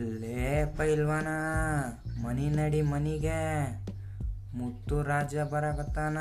ಲೇಪ ಇಲ್ವಾನ? ಮನಿ ನಡಿ ಮನಿಗೆ. ಮುತ್ತು ರಾಜ ಬರಕತ್ತಾನ?